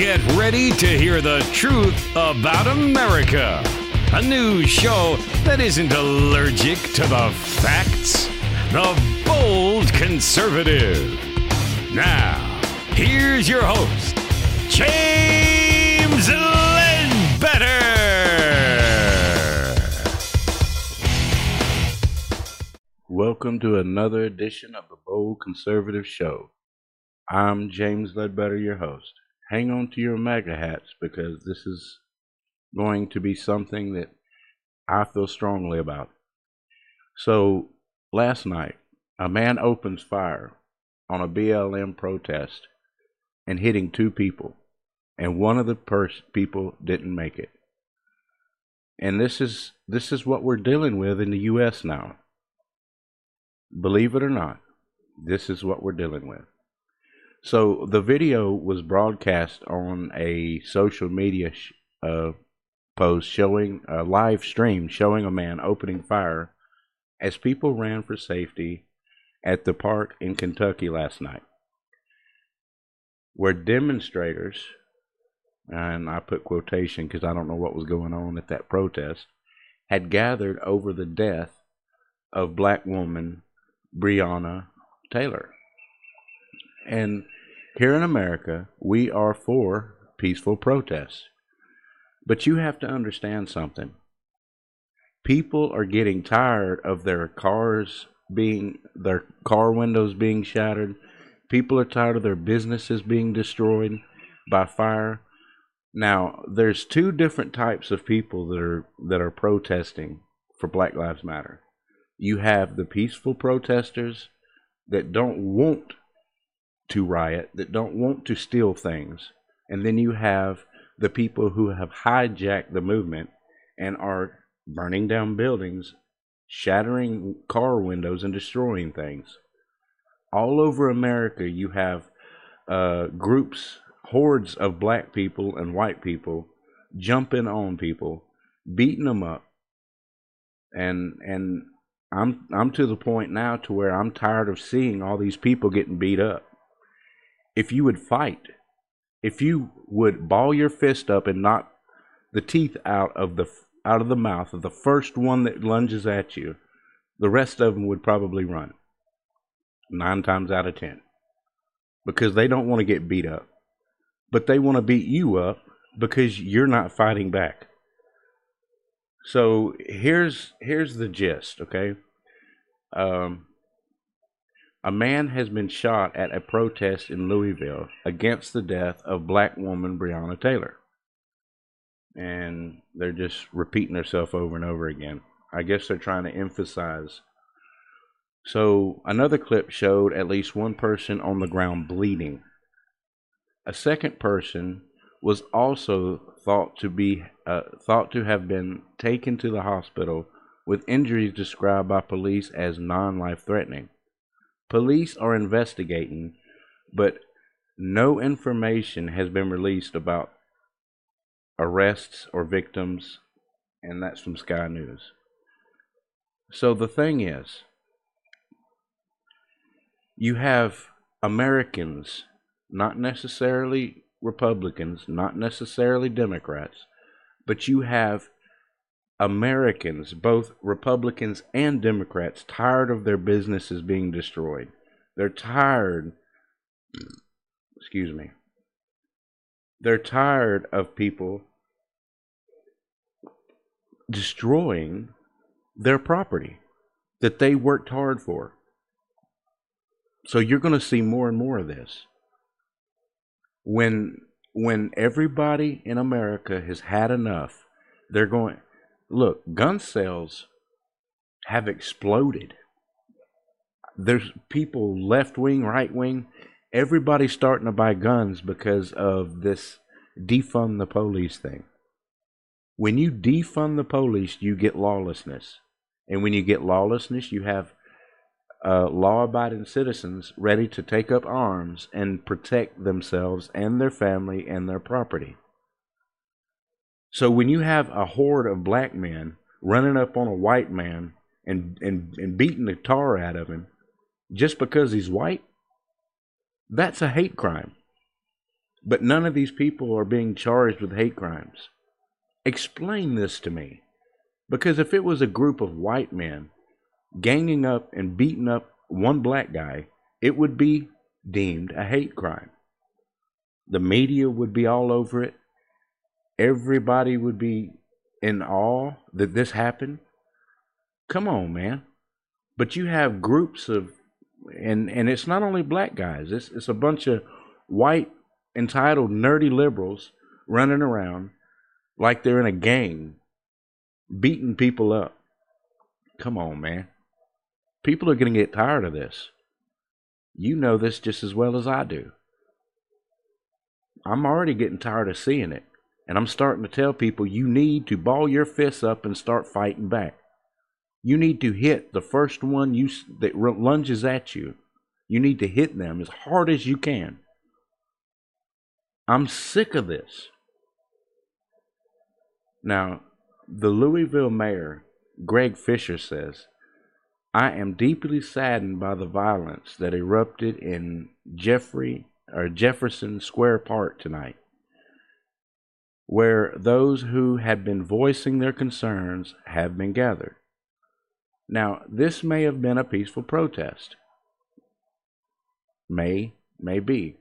Get ready to hear the truth about America. A news show that isn't allergic to the facts. The Bold Conservative. Now, here's your host, James Ledbetter. Welcome to another edition of the Bold Conservative Show. I'm James Ledbetter, your host. Hang on to your MAGA hats because this is going to be something that I feel strongly about. So, last night, a man opens fire on a BLM protest and hitting two people, and one of the pers- people didn't make it. And this is this is what we're dealing with in the U.S. now. Believe it or not, this is what we're dealing with. So the video was broadcast on a social media sh- uh, post showing a live stream showing a man opening fire as people ran for safety at the park in Kentucky last night, where demonstrators, and I put quotation because I don't know what was going on at that protest, had gathered over the death of black woman Breonna Taylor. And here in America, we are for peaceful protests. But you have to understand something. People are getting tired of their cars being, their car windows being shattered. People are tired of their businesses being destroyed by fire. Now, there's two different types of people that are that are protesting for Black Lives Matter. You have the peaceful protesters that don't want to riot, that don't want to steal things. And then you have the people who have hijacked the movement and are burning down buildings, shattering car windows, and destroying things. All over America, you have uh, groups, hordes of black people and white people jumping on people, beating them up, and and I'm I'm to the point now to where I'm tired of seeing all these people getting beat up. If you would fight, if you would ball your fist up and knock the teeth out of the out of the mouth of the first one that lunges at you, the rest of them would probably run. 9 times out of 10. Because they don't want to get beat up. But they want to beat you up because you're not fighting back. So here's here's the gist, okay? Um, a man has been shot at a protest in Louisville against the death of black woman Breonna Taylor. And they're just repeating themselves over and over again. I guess they're trying to emphasize. So another clip showed at least one person on the ground bleeding. A second person was also thought to be uh, thought to have been taken to the hospital with injuries described by police as non-life threatening. Police are investigating, but no information has been released about arrests or victims, and that's from Sky News. So the thing is, you have Americans, not necessarily Republicans, not necessarily Democrats, but you have Americans, both Republicans and Democrats, tired of their businesses being destroyed. They're tired, excuse me, they're tired of people destroying their property that they worked hard for. So you're going to see more and more of this. When when everybody in America has had enough, they're going look, gun sales have exploded. There's people left wing, right wing, everybody's starting to buy guns because of this defund the police thing. When you defund the police, you get lawlessness. And when you get lawlessness, you have uh, law abiding citizens ready to take up arms and protect themselves and their family and their property. So when you have a horde of black men running up on a white man and, and, and beating the tar out of him just because he's white, that's a hate crime. but none of these people are being charged with hate crimes. Explain this to me. Because if it was a group of white men ganging up and beating up one black guy, it would be deemed a hate crime. The media would be all over it. Everybody would be in awe that this happened. Come on, man. But you have groups of and and it's not only black guys. It's it's a bunch of white entitled nerdy liberals running around like they're in a gang beating people up. Come on, man. People are going to get tired of this. You know this just as well as I do. I'm already getting tired of seeing it. And I'm starting to tell people you need to ball your fists up and start fighting back. You need to hit the first one you that lunges at you. You need to hit them as hard as you can. I'm sick of this. Now, the Louisville mayor, Greg Fisher, says, I am deeply saddened by the violence that erupted in Jeffrey or Jefferson Square Park tonight where those who had been voicing their concerns have been gathered. Now, this may have been a peaceful protest. May, may be.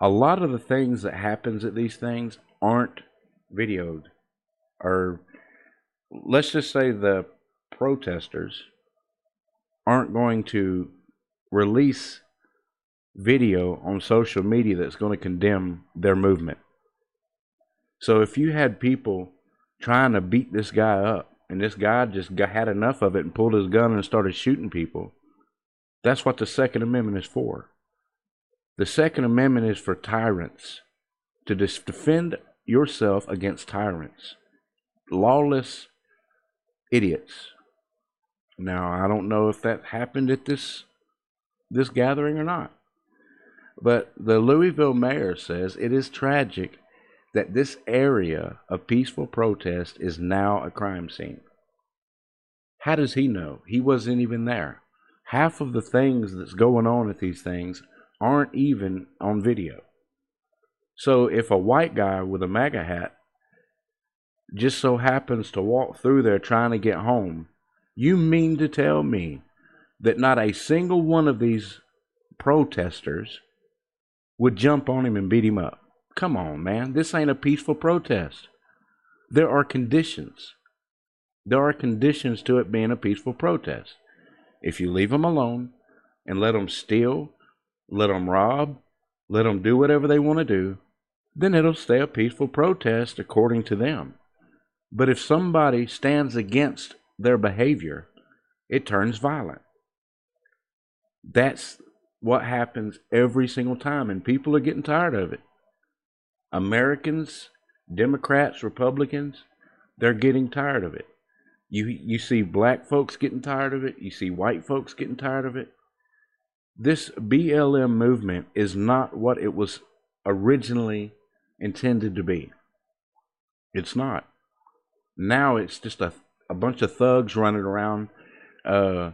A lot of the things that happens at these things aren't videoed. Or let's just say the protesters aren't going to release video on social media that's going to condemn their movement. So if you had people trying to beat this guy up, and this guy just got, had enough of it and pulled his gun and started shooting people, that's what the Second Amendment is for. The Second Amendment is for tyrants to defend yourself against tyrants, lawless idiots. Now I don't know if that happened at this this gathering or not, but the Louisville mayor says it is tragic that this area of peaceful protest is now a crime scene. How does he know? He wasn't even there. Half of the things that's going on at these things aren't even on video. So if a white guy with a MAGA hat just so happens to walk through there trying to get home, you mean to tell me that not a single one of these protesters would jump on him and beat him up? Come on, man. This ain't a peaceful protest. There are conditions. There are conditions to it being a peaceful protest. If you leave them alone and let them steal, let them rob, let them do whatever they want to do, then it'll stay a peaceful protest according to them. But if somebody stands against their behavior, it turns violent. That's what happens every single time, and people are getting tired of it. Americans, Democrats, Republicans, they're getting tired of it. You you see black folks getting tired of it. You see white folks getting tired of it. This BLM movement is not what it was originally intended to be. It's not. Now it's just a a bunch of thugs running around uh,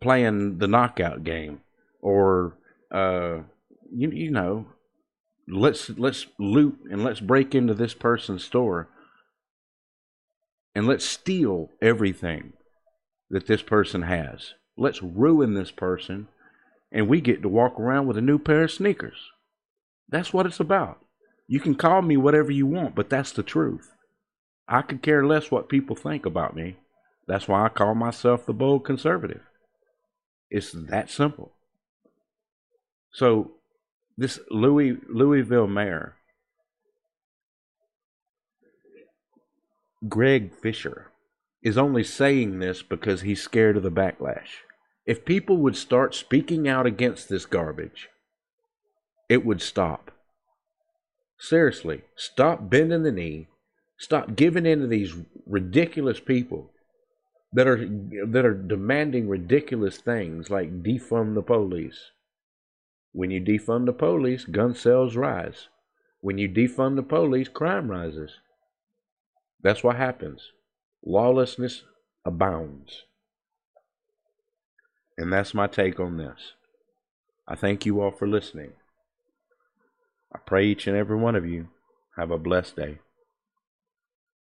playing the knockout game or uh, you you know let's let's loot and let's break into this person's store and let's steal everything that this person has. Let's ruin this person and we get to walk around with a new pair of sneakers. That's what it's about. You can call me whatever you want, but that's the truth. I could care less what people think about me. That's why I call myself the bold conservative. It's that simple. So this Louis Louisville mayor, Greg Fisher, is only saying this because he's scared of the backlash. If people would start speaking out against this garbage, it would stop. Seriously, stop bending the knee. Stop giving in to these ridiculous people that are that are demanding ridiculous things like defund the police. When you defund the police, gun sales rise. When you defund the police, crime rises. That's what happens. Lawlessness abounds. And that's my take on this. I thank you all for listening. I pray each and every one of you have a blessed day.